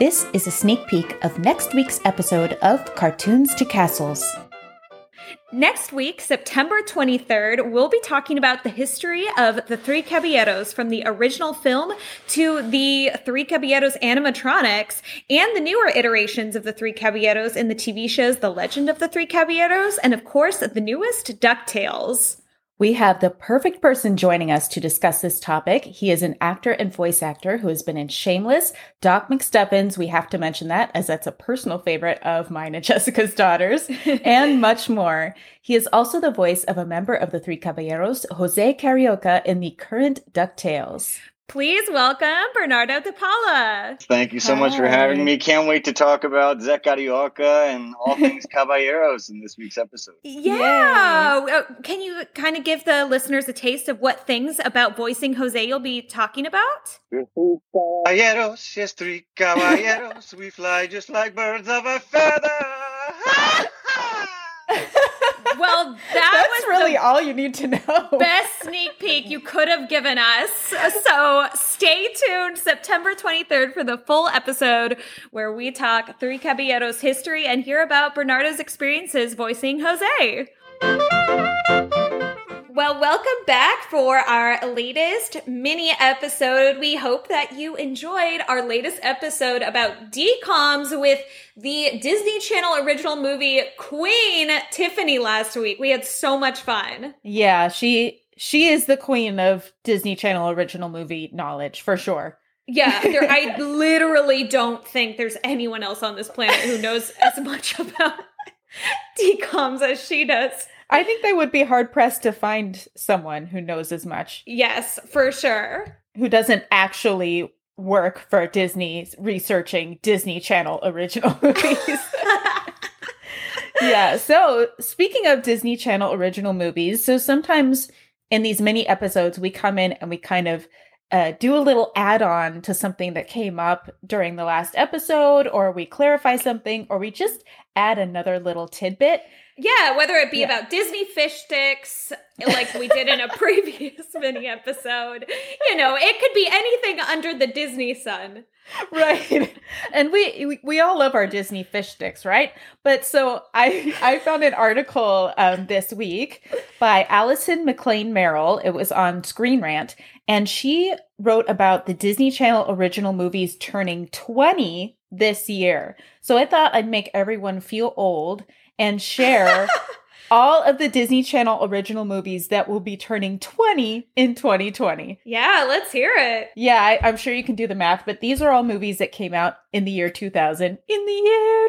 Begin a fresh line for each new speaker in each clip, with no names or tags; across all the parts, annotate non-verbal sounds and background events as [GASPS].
This is a sneak peek of next week's episode of Cartoons to Castles.
Next week, September 23rd, we'll be talking about the history of the Three Caballeros from the original film to the Three Caballeros animatronics and the newer iterations of the Three Caballeros in the TV shows The Legend of the Three Caballeros and, of course, the newest DuckTales.
We have the perfect person joining us to discuss this topic. He is an actor and voice actor who has been in Shameless, Doc McStuffins. We have to mention that as that's a personal favorite of mine and [LAUGHS] Jessica's daughters, [LAUGHS] and much more. He is also the voice of a member of the Three Caballeros, Jose Carioca, in the current DuckTales.
Please welcome Bernardo de Paula.
Thank you so much for having me. Can't wait to talk about Zé Carioca and all [LAUGHS] things Caballeros in this week's episode.
Yeah. Uh, Can you kind of give the listeners a taste of what things about voicing Jose you'll be talking about?
Caballeros, yes, three caballeros. we fly just like birds of a feather. [LAUGHS]
Well, that
That's
was
really all you need to know.
best sneak peek you could have given us. So stay tuned September 23rd for the full episode where we talk Three Caballeros history and hear about Bernardo's experiences voicing Jose. Well, welcome back for our latest mini episode. We hope that you enjoyed our latest episode about DCOMs with the Disney Channel original movie Queen Tiffany last week. We had so much fun.
Yeah, she she is the queen of Disney Channel original movie knowledge for sure.
Yeah, there, I [LAUGHS] literally don't think there's anyone else on this planet who knows as much [LAUGHS] about DCOMs as she does.
I think they would be hard pressed to find someone who knows as much,
Yes, for sure.
who doesn't actually work for Disney researching Disney Channel original [LAUGHS] movies. [LAUGHS] yeah. So, speaking of Disney Channel original movies, so sometimes in these mini episodes, we come in and we kind of uh, do a little add on to something that came up during the last episode, or we clarify something, or we just add another little tidbit.
Yeah, whether it be
Yeah.
about Disney fish sticks, like we did in a [LAUGHS] previous [LAUGHS] mini episode, you know, it could be anything under the Disney sun.
right. [LAUGHS] And we, we we all love our disney fish sticks right? But so i i found an article um this week by allison mclean merrill. It was on screen rant and she wrote about the disney channel original movies turning 20 this year. So i thought i'd make everyone feel old and share [LAUGHS] all of the disney channel original movies that will be turning 20 in 2020
Yeah, let's hear it.
yeah, I, I'm sure you can do the math, but these are all movies that came out in the year 2000. In the year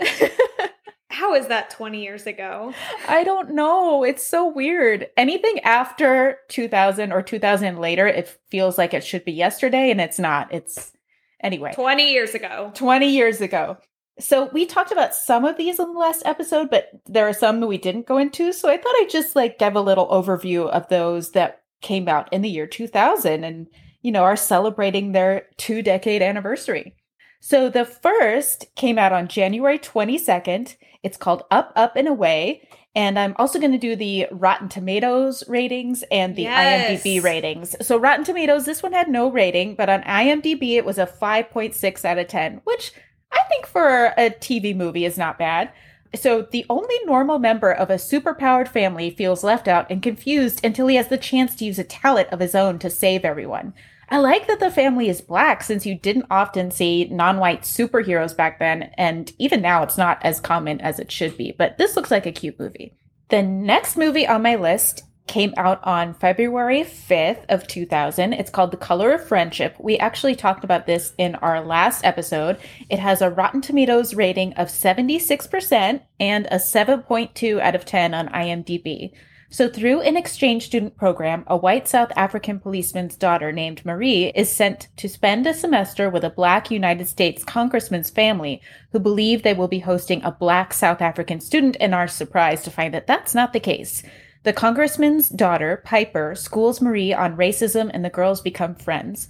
2000. [LAUGHS]
How is that 20 years ago?
I don't know. It's so weird. Anything after 2000 or 2000 later, it feels like it should be yesterday, and it's not. It's anyway.
20 years ago.
20 years ago. So we talked about some of these in the last episode, but there are some that we didn't go into. So I thought I'd just like give a little overview of those that came out in the year 2000 and, you know, are celebrating their two decade anniversary. So the first came out on January 22nd. It's called Up, Up and Away. And I'm also going to do the Rotten Tomatoes ratings and the
Yes.
IMDb ratings. So Rotten Tomatoes, this one had no rating, but on IMDb it was a 5.6 out of 10, which I think for a TV movie is not bad. So the only normal member of a superpowered family feels left out and confused until he has the chance to use a talent of his own to save everyone. I like that the family is black since you didn't often see non-white superheroes back then and even now it's not as common as it should be, but this looks like a cute movie. The next movie on my list came out on February 5th of 2000. It's called The Color of Friendship. We actually talked about this in our last episode. It has a Rotten Tomatoes rating of 76% and a 7.2 out of 10 on IMDb. So, through an exchange student program, a white South African policeman's daughter named Marie is sent to spend a semester with a black United States congressman's family who believe they will be hosting a black South African student and are surprised to find that that's not the case. The congressman's daughter, Piper, schools Marie on racism and the girls become friends.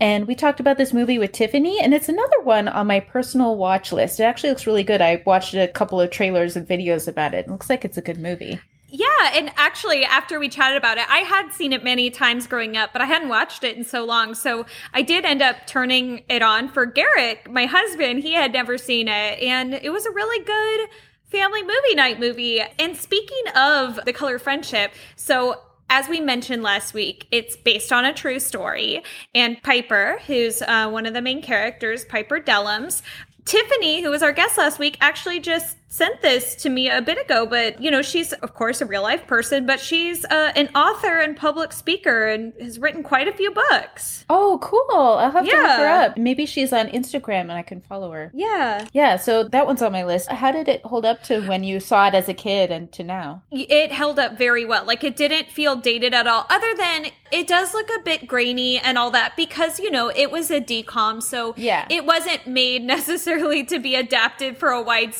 And we talked about this movie with Tiffany, and it's another one on my personal watch list. It actually looks really good. I watched a couple of trailers and videos about it. It looks like it's a good movie.
Yeah, and actually, after we chatted about it, I had seen it many times growing up, but I hadn't watched it in so long. So I did end up turning it on for Garrett, my husband. He had never seen it, and it was a really good family movie night movie. And speaking of the color friendship, so as we mentioned last week, it's based on a true story. And Piper, who's uh, one of the main characters, Piper Dellums, Tiffany, who was our guest last week, actually just sent this to me a bit ago, but you know, she's of course a real life person, but she's uh, an author and public speaker and has written quite a few books.
Oh, cool. I'll have to look her up. Maybe she's on Instagram and I can follow her.
Yeah.
Yeah, so that one's on my list. How did it hold up to when you saw it as a kid and to now?
It held up very well. Like it didn't feel dated at all, other than it does look a bit grainy and all that because, you know, it was a DCOM. So
yeah.
it wasn't made [LAUGHS] necessarily to be adapted for a wide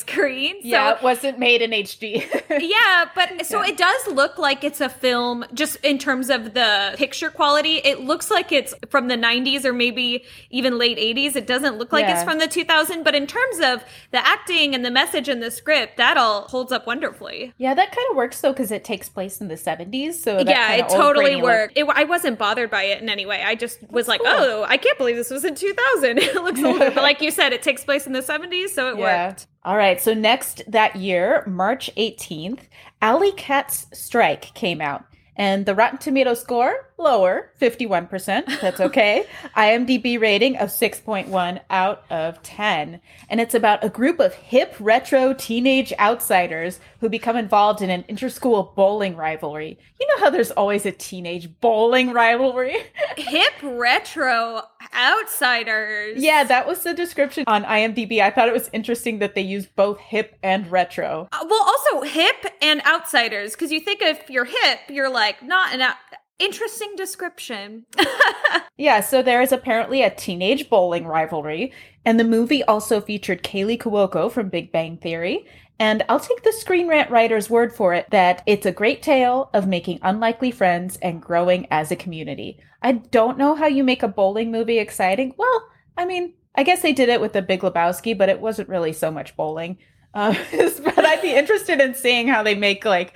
[LAUGHS] So,
yeah, it wasn't made in HD. [LAUGHS]
yeah, but so yeah. it does look like it's a film just in terms of the picture quality. It looks like it's from the 90s or maybe even late 80s. It doesn't look like yeah. it's from the 2000, but in terms of the acting and the message and the script, that all holds up wonderfully.
Yeah, that kind of works though because it takes place in the 70s. So
yeah, it totally worked. It, I wasn't bothered by it in any way. I just was That's like, cool. oh, I can't believe this was in 2000. [LAUGHS] it looks a little bit, like you said, it takes place in the 70s, so it yeah. worked.
All right. So next that year, March 18th, Alley Cat's Strike came out. And the Rotten Tomato score, lower, 51%. That's okay. [LAUGHS] IMDb rating of 6.1 out of 10. And it's about a group of hip retro teenage outsiders who become involved in an interschool bowling rivalry. You know how there's always a teenage bowling rivalry? [LAUGHS]
hip retro outsiders.
Yeah, that was the description on IMDb. I thought it was interesting that they used both hip and retro.
Uh, well, also hip and outsiders, because you think if you're hip, you're like not an out- interesting description. [LAUGHS]
yeah, so there is apparently a teenage bowling rivalry, and the movie also featured Kaley Cuoco from Big Bang Theory. And I'll take the Screen Rant writer's word for it that it's a great tale of making unlikely friends and growing as a community. I don't know how you make a bowling movie exciting. Well, I mean, I guess they did it with the Big Lebowski, but it wasn't really so much bowling. Uh, [LAUGHS] but I'd be interested in seeing how they make like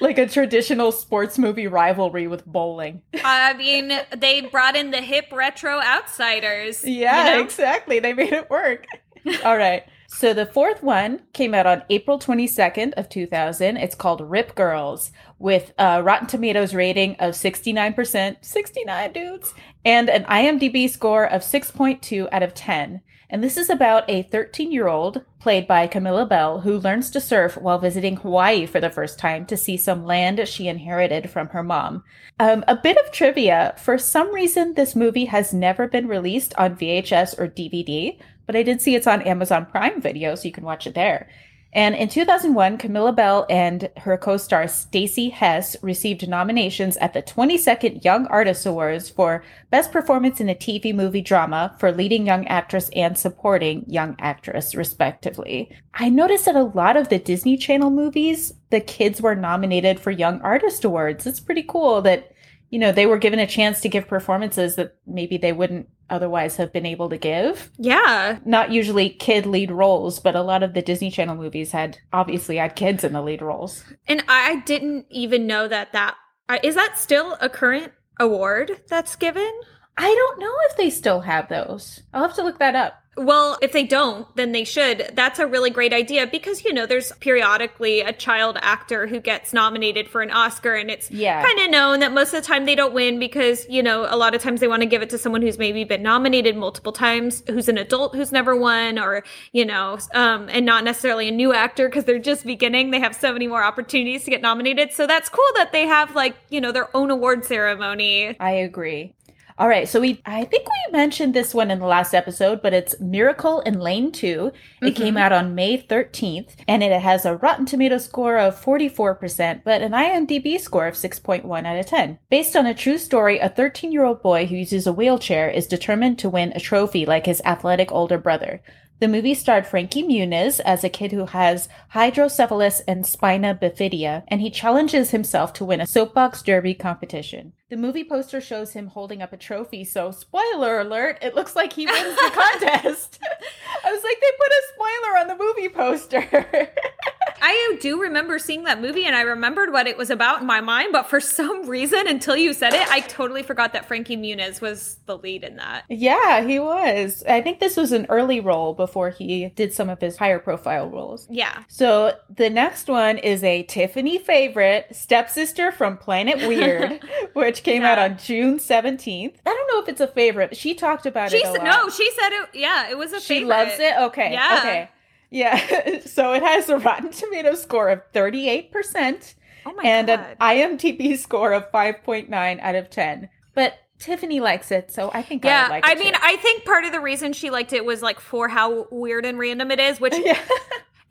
like a traditional sports movie rivalry with bowling. [LAUGHS]
I mean, they brought in the hip retro outsiders.
Yeah, you know? exactly. They made it work. [LAUGHS] All right. So the fourth one came out on April 22nd of 2000. It's called Rip Girls with a Rotten Tomatoes rating of 69%, 69 dudes, and an IMDb score of 6.2 out of 10. And this is about a 13 year old, played by Camilla Belle, who learns to surf while visiting Hawaii for the first time to see some land she inherited from her mom. Um, a bit of trivia for some reason, this movie has never been released on VHS or DVD, but I did see it's on Amazon Prime Video, so you can watch it there. And in 2001, Camilla Belle and her co-star Stacie Hess received nominations at the 22nd Young Artist Awards for Best Performance in a TV Movie Drama for Leading Young Actress and Supporting Young Actress, respectively. I noticed that a lot of the Disney Channel movies, the kids were nominated for Young Artist Awards. It's pretty cool that, you know, they were given a chance to give performances that maybe they wouldn't otherwise have been able to give.
Yeah.
Not usually kid lead roles, but a lot of the Disney Channel movies had obviously had kids in the lead roles.
And I didn't even know that that uh, that still a current award that's given?
I don't know if they still have those. I'll have to look that up.
Well, if they don't, then they should. That's a really great idea because, you know, there's periodically a child actor who gets nominated for an Oscar and it's
yeah.
kind of known that most of the time they don't win because, you know, a lot of times they want to give it to someone who's maybe been nominated multiple times, who's an adult who's never won or, you know, um, and not necessarily a new actor because they're just beginning. They have so many more opportunities to get nominated. So that's cool that they have like, you know, their own award ceremony.
I agree. All right, so we I think we mentioned this one in the last episode, but it's Miracle in Lane 2. It mm-hmm. came out on May 13th and it has a Rotten Tomato score of 44%, but an IMDb score of 6.1 out of 10. Based on a true story, a 13-year-old boy who uses a wheelchair is determined to win a trophy like his athletic older brother. The movie starred Frankie Muniz as a kid who has hydrocephalus and spina bifida, and he challenges himself to win a soapbox derby competition. The movie poster shows him holding up a trophy, so spoiler alert, it looks like he wins the contest. [LAUGHS] I was like, they put a spoiler on the movie poster. [LAUGHS]
I do remember seeing that movie and I remembered what it was about in my mind, but for some reason, until you said it, I totally forgot that Frankie Muniz was the lead in that.
Yeah, he was. I think this was an early role before he did some of his higher profile roles.
Yeah.
So the next one is a Tiffany favorite, Stepsister from Planet Weird, [LAUGHS] which came out on June 17th. I don't know if it's a favorite, she talked about
She
it
said, no, she said it. Yeah, it was a
She
favorite.
loves it? Okay.
Yeah.
Okay. Yeah. [LAUGHS] so it has a Rotten Tomato score of 38%
Oh
and
God.
an IMDb score of 5.9 out of 10. But Tiffany likes it, so I think I
yeah,
would like it
I mean,
too.
I think part of the reason she liked it was like for how weird and random it is, which [LAUGHS]
yeah.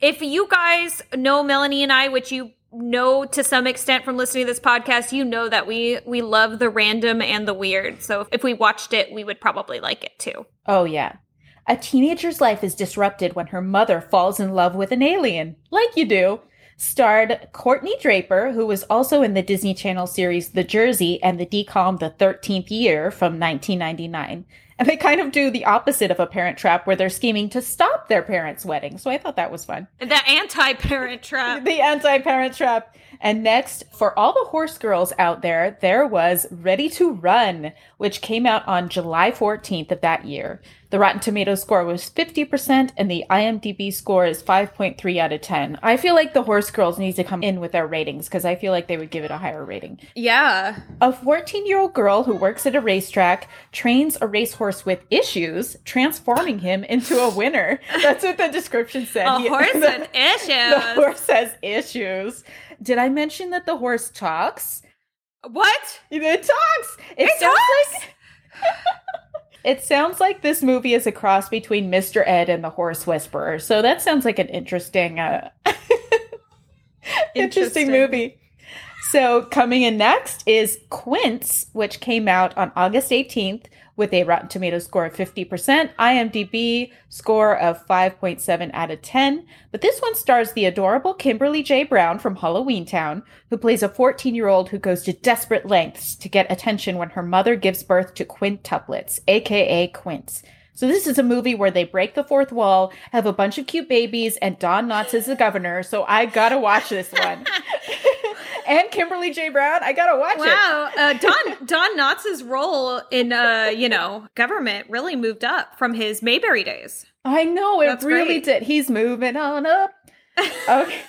if you guys know Melanie and I, which you know to some extent from listening to this podcast, you know that we we love the random and the weird. So if we watched it, we would probably like it too.
Oh, yeah. A teenager's life is disrupted when her mother falls in love with an alien, like you do. Starred Courtney Draper, who was also in the Disney Channel series The Jersey and the DCOM The 13th Year from 1999. And they kind of do the opposite of a parent trap where they're scheming to stop their parents' wedding. So I thought that was fun.
The anti-parent trap. [LAUGHS]
the anti-parent trap. And next, for all the horse girls out there, there was Ready to Run, which came out on July 14th of that year. The Rotten Tomatoes score was 50%, and the IMDb score is 5.3 out of 10. I feel like the horse girls need to come in with their ratings because I feel like they would give it a higher rating.
Yeah.
A 14 year old girl who works at a racetrack trains a racehorse with issues, transforming him into a winner. That's what the description said.
A
He-
horse [LAUGHS]
the-
with issues.
the horse has issues. Did I mention that the horse talks?
What?
It talks. It,
It
sounds
talks?
like [LAUGHS] it sounds like this movie is a cross between Mr. Ed and the Horse Whisperer. So that sounds like an interesting, uh, [LAUGHS] interesting
Interesting.
movie. So coming in next is Quints, which came out on August 18th with a Rotten Tomatoes score of 50%, IMDb score of 5.7 out of 10. But this one stars the adorable Kimberly J. Brown from Halloween Town, who plays a 14 year old who goes to desperate lengths to get attention when her mother gives birth to quintuplets, aka Quints. So this is a movie where they break the fourth wall, have a bunch of cute babies, and Don Knotts is the governor. So I gotta watch this one. [LAUGHS] and Kimberly J. Brown, I gotta watch it.
Wow, uh, Don Don Knotts' role in uh, you know government really moved up from his Mayberry days.
I know it
That's
really
great.
did. He's moving on up. [LAUGHS] Okay.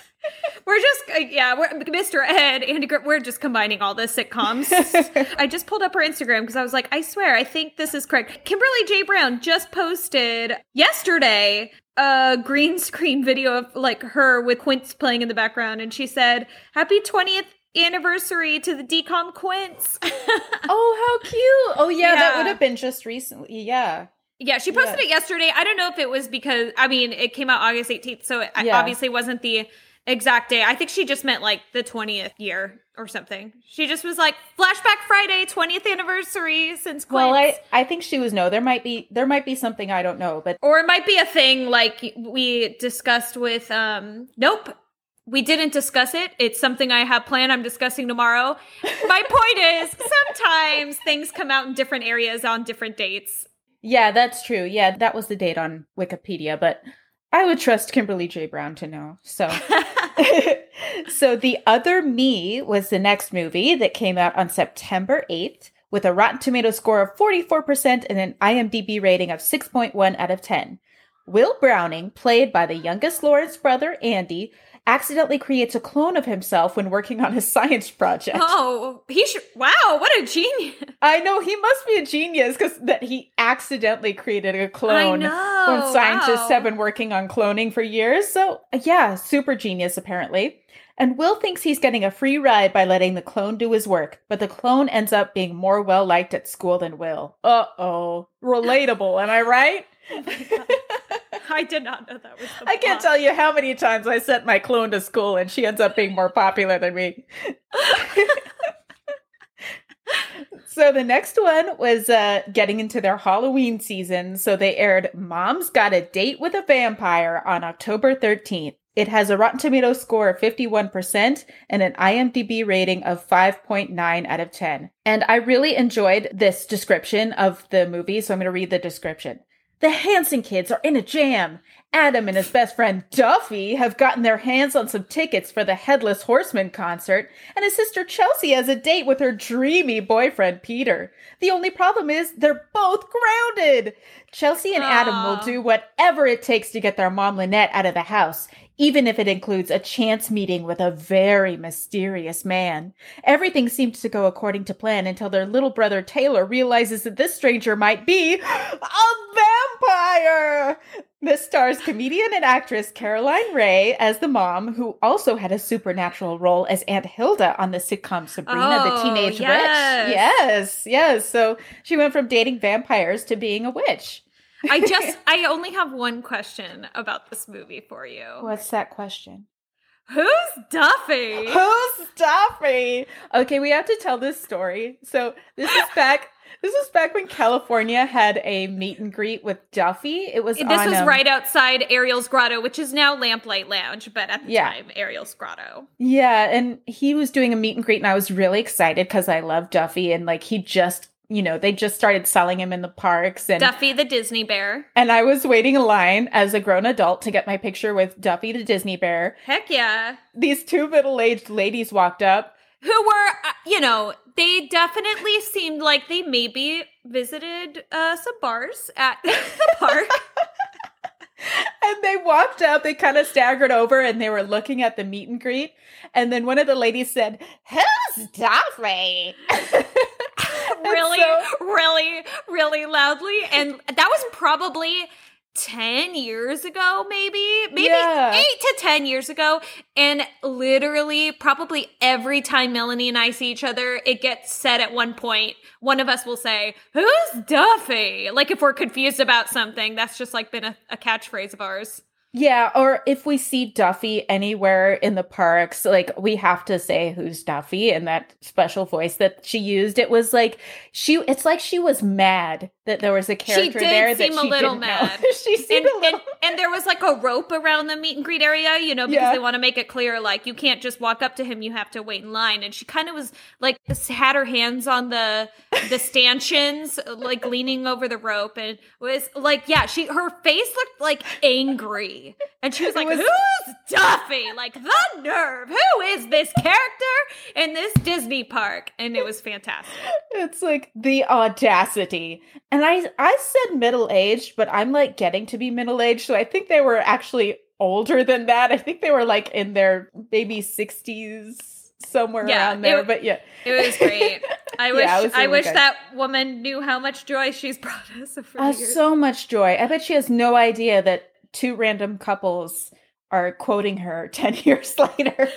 We're just uh, yeah, we're Mr. Ed Andy. We're just combining all the sitcoms. [LAUGHS] I just pulled up her Instagram because I was like, I swear, I think this is correct. Kimberly J. Brown just posted yesterday a green screen video of like her with Quints playing in the background, and she said, "Happy 20th." Anniversary to the DCOM Quints. [LAUGHS]
oh, how cute. Oh, yeah, that would have been just recently. Yeah.
Yeah, she posted
Yeah.
it yesterday. I don't know if it was because I mean it came out August 18th, so it
Yeah.
obviously wasn't the exact day. I think she just meant like the 20th year or something. She just was like flashback Friday, 20th anniversary since Quints.
Well, I, I think she was no. There might be there might be something I don't know, but
or it might be a thing like we discussed with um nope. We didn't discuss it. It's something I have planned. I'm discussing tomorrow. My [LAUGHS] point is, sometimes things come out in different areas on different dates.
yeah, that's true. Yeah, that was the date on Wikipedia, but I would trust Kimberly J. Brown to know. So [LAUGHS] [LAUGHS] so the other me was the next movie that came out on September 8th with a Rotten Tomato score of 44% and an IMDb rating of 6.1 out of 10. Will Browning, played by the youngest Lawrence brother, Andy, accidentally creates a clone of himself when working on his science project.
Oh, he should. Wow, what a genius!
I know he must be a genius because that he accidentally created a clone
know,
when scientists
wow.
have been working on cloning for years. So yeah, super genius apparently. And Will thinks he's getting a free ride by letting the clone do his work, but the clone ends up being more well liked at school than Will. Uh oh, relatable. Am I right? [LAUGHS] [LAUGHS] [LAUGHS]
I did not know that was. The
I can't tell you how many times I sent my clone to school and she ends up being more popular than me. [LAUGHS] so the next one was uh, getting into their Halloween season. So they aired Mom's Got a Date with a Vampire on October 13th. It has a Rotten Tomato score of 51% and an IMDb rating of 5.9 out of 10. And I really enjoyed this description of the movie, so I'm going to read the description. The Hanson kids are in a jam. Adam and his best friend Duffy have gotten their hands on some tickets for the Headless Horseman concert, and his sister Chelsea has a date with her dreamy boyfriend Peter. The only problem is they're both grounded. Chelsea and Adam will do whatever it takes to get their mom Lynette out of the house, even if it includes a chance meeting with a very mysterious man. Everything seems to go according to plan until their little brother Taylor realizes that this stranger might be [GASPS] a vampire. This stars comedian and actress Caroline Rhea as the mom, who also had a supernatural role as Aunt Hilda on the sitcom Sabrina the
Oh,
Teenage
yes.
Witch. Yes, yes. So she went from dating vampires to being a witch.
I just [LAUGHS] I only have one question about this movie for you.
What's that question?
Who's Duffy?
Who's Duffy? Okay, we have to tell this story. So this is back. This was back when California had a meet and greet with Duffy. It was
This
on,
was
um,
right outside Ariel's Grotto, which is now Lamplight Lounge, but at the
Yeah.
time, Ariel's Grotto.
Yeah, and he was doing a meet and greet, and I was really excited because I love Duffy, and like he just, you know, they just started selling him in the parks, and
Duffy the Disney Bear.
and I was waiting in line as a grown adult to get my picture with Duffy the Disney Bear.
Heck yeah.
These two middle aged ladies walked up.
Who were, uh, you know, they definitely seemed like they maybe visited uh, some bars at the [LAUGHS] [LAUGHS] park.
And they walked up, they kind of staggered over and they were looking at the meet and greet. And then one of the ladies said, Who's? [LAUGHS] And
really,
so-
really, really loudly. And that was probably 10 years ago, maybe, maybe
Yeah.
eight to 10 years ago. And literally, probably every time Melanie and I see each other, it gets said at one point, one of us will say, Who's Duffy? Like if we're confused about something, that's just like been a, a catchphrase of ours.
Yeah, or if we see Duffy anywhere in the parks, like we have to say who's Duffy and that special voice that she used. It was like she it's like she was mad that there was a character
did
there that
seem a
she
little
didn't
mad.
know. [LAUGHS] she seemed
and,
a little
and, and there was like a rope around the meet and greet area, you know, because
Yeah.
they want to make it clear, like you can't just walk up to him; you have to wait in line. And she kind of was like had her hands on the the stanchions, [LAUGHS] like leaning over the rope, and was like, yeah, she her face looked like angry, and she [LAUGHS] was like,
was-
"Who's Duffy? Like the nerve? Who is this character in this Disney park?" And it was fantastic.
It's like the audacity. And I I said middle aged, but I'm like getting to be middle aged, so I think they were actually older than that. I think they were like in their maybe 60s somewhere
Yeah,
around there.
it-
but yeah.
It was great. [LAUGHS] I wish
Yeah, was
I wish
good.
that woman knew how much joy she's brought us
Uh, so much joy. I bet she has no idea that two random couples are quoting her [LAUGHS] 10 years later.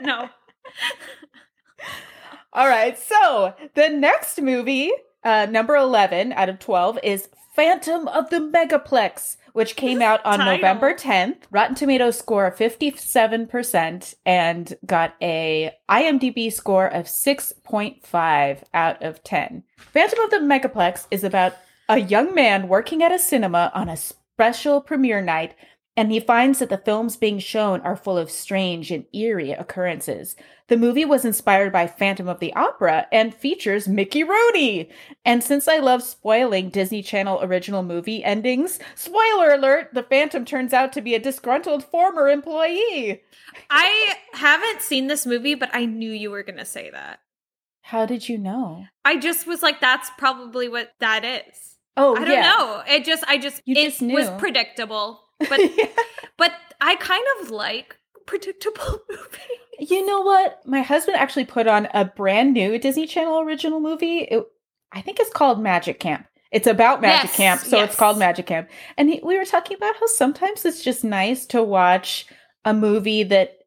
no. [LAUGHS]
All right. So the next movie, uh, number 11 out of 12, is Phantom of the Megaplex, which came out on
Title.
November 10th. Rotten Tomatoes score of 57% and got a IMDb score of 6.5 out of 10. Phantom of the Megaplex is about a young man working at a cinema on a special premiere night and he finds that the films being shown are full of strange and eerie occurrences. The movie was inspired by Phantom of the Opera and features Mickey Rooney. And since I love spoiling Disney Channel original movie endings, spoiler alert, the Phantom turns out to be a disgruntled former employee.
I haven't seen this movie, but I knew you were going to say that.
How did you know?
I just was like, that's probably what that is.
Oh,
I don't
yeah.
know. It just, I just,
You
it
just
was predictable. But, [LAUGHS] but I kind of like predictable [LAUGHS] movies.
You know what? My husband actually put on a brand new Disney Channel original movie. It, I think it's called Magic Camp. It's about Magic
Yes,
Camp, so it's called Magic Camp. And he, we were talking about how sometimes it's just nice to watch a movie that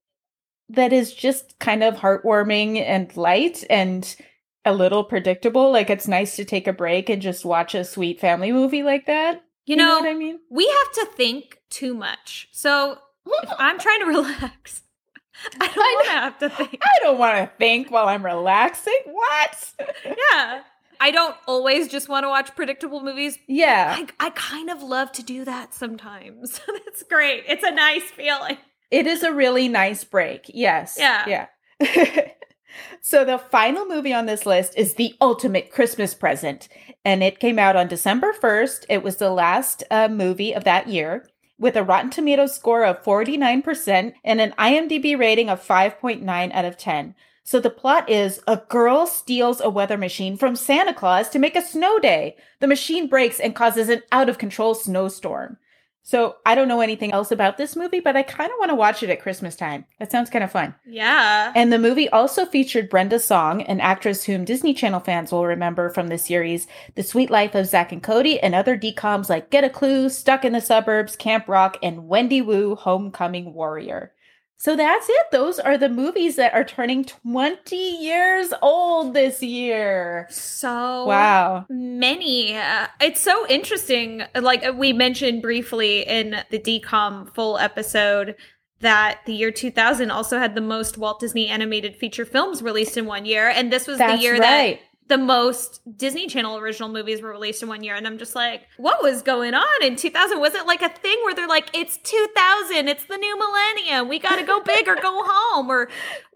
that is just kind of heartwarming and light and a little predictable. Like it's nice to take a break and just watch a sweet family movie like that.
You know,
what I mean?
we have to think too much. So if [LAUGHS] I'm trying to relax, [LAUGHS] I don't want to have to [LAUGHS] think.
I don't want to think while I'm relaxing. What?
Yeah. I don't always just want to watch predictable movies.
yeah.
I, I kind of love to do that sometimes. That's great. It's a nice feeling.
It is a really nice break. Yes.
Yeah.
Yeah. So the final movie on this list is The Ultimate Christmas Present, and it came out on December 1st. It was the last uh, movie of that year with a Rotten Tomatoes score of 49% and an IMDb rating of 5.9 out of 10. So the plot is a girl steals a weather machine from Santa Claus to make a snow day. The machine breaks and causes an out of control snowstorm. So I don't know anything else about this movie, but I kind of want to watch it at Christmas time. That sounds kind of fun.
Yeah.
And the movie also featured Brenda Song, an actress whom Disney Channel fans will remember from the series The Sweet Life of Zack and Cody and other DCOMs like Get a Clue, Stuck in the Suburbs, Camp Rock, and Wendy Wu, Homecoming Warrior. So that's it. Those are the movies that are turning 20 years old this year.
So
Wow.
many. Uh, it's so interesting. Like we mentioned briefly in the DCOM full episode that the year 2000 also had the most Walt Disney animated feature films released in one year. And this was
That's
the year
right.
that the most Disney Channel original movies were released in one year. And I'm just like, what was going on in 2000? Was it like a thing where they're like, it's 2000, it's the new millennium, we got to go big or go home? Or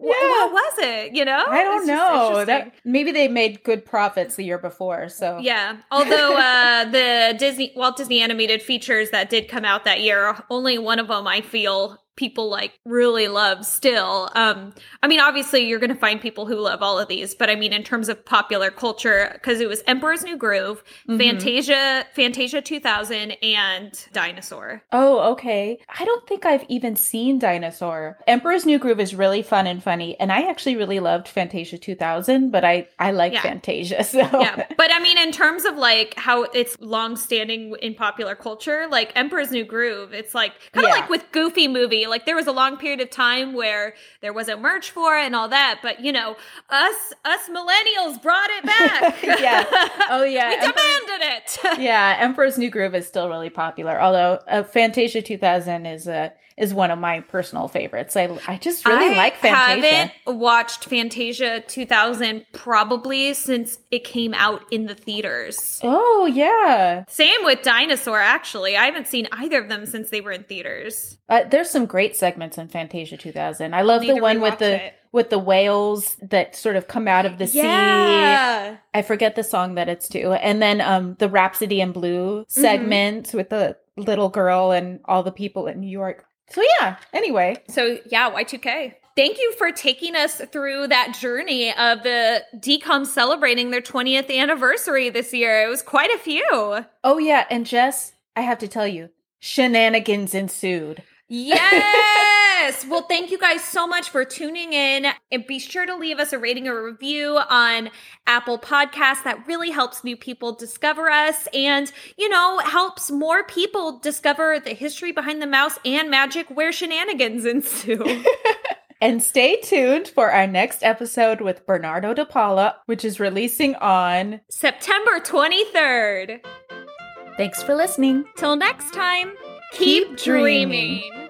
wh- [LAUGHS]
Yeah.
what was it? You know?
I don't know. That maybe they made good profits the year before. So
Yeah. Although [LAUGHS] uh, the Disney Walt Disney animated features that did come out that year, only one of them I feel people like really love still. Um I mean obviously you're going to find people who love all of these, but I mean in terms of popular culture cuz it was Emperor's New Groove,
Mhm.
Fantasia, Fantasia 2000 and Dinosaur.
Oh, okay. I don't think I've even seen Dinosaur. Emperor's New Groove is really fun and funny, and I actually really loved Fantasia 2000, but I I like
Yeah.
Fantasia. [LAUGHS] So
yeah but i mean in terms of like how it's long standing in popular culture like emperor's new groove it's like kind of
Yeah.
like with goofy like there was a long period of time where there wasn't merch for it and all that but you know us us millennials brought it back [LAUGHS]
Yeah. Oh, yeah. [LAUGHS]
we demanded it [LAUGHS]
yeah, Emperor's New Groove is still really popular. Although uh, Fantasia 2000 is uh, is one of my personal favorites. I I just really
I
like Fantasia.
I haven't watched Fantasia 2000 probably since it came out in the theaters.
Oh yeah,
Same with Dinosaur, actually. I haven't seen either of them since they were in theaters.
uh, there's some great segments in Fantasia 2000. I love the one with the
it.
With the whales that sort of come out of the sea. I forget the song that it's to. And then um the Rhapsody in Blue
Mm-hmm.
with the little girl and all the people in New York. So yeah, anyway.
So yeah, Y2K. Thank you for taking us through that journey of the DCOM celebrating their 20th anniversary this year. It was quite a few.
Oh yeah, and Jess, I have to tell you, shenanigans ensued.
Yes. well, thank you guys so much for tuning in. And be sure to leave us a rating or review on Apple Podcasts. That really helps new people discover us and, you know, helps more people discover the history behind the mouse and magic where shenanigans ensue. [LAUGHS]
And stay tuned for our next episode with Bernardo de Paula, which is releasing on
September 23rd.
Thanks for listening.
Till next time,
Keep
keep,
dreaming.
dreaming.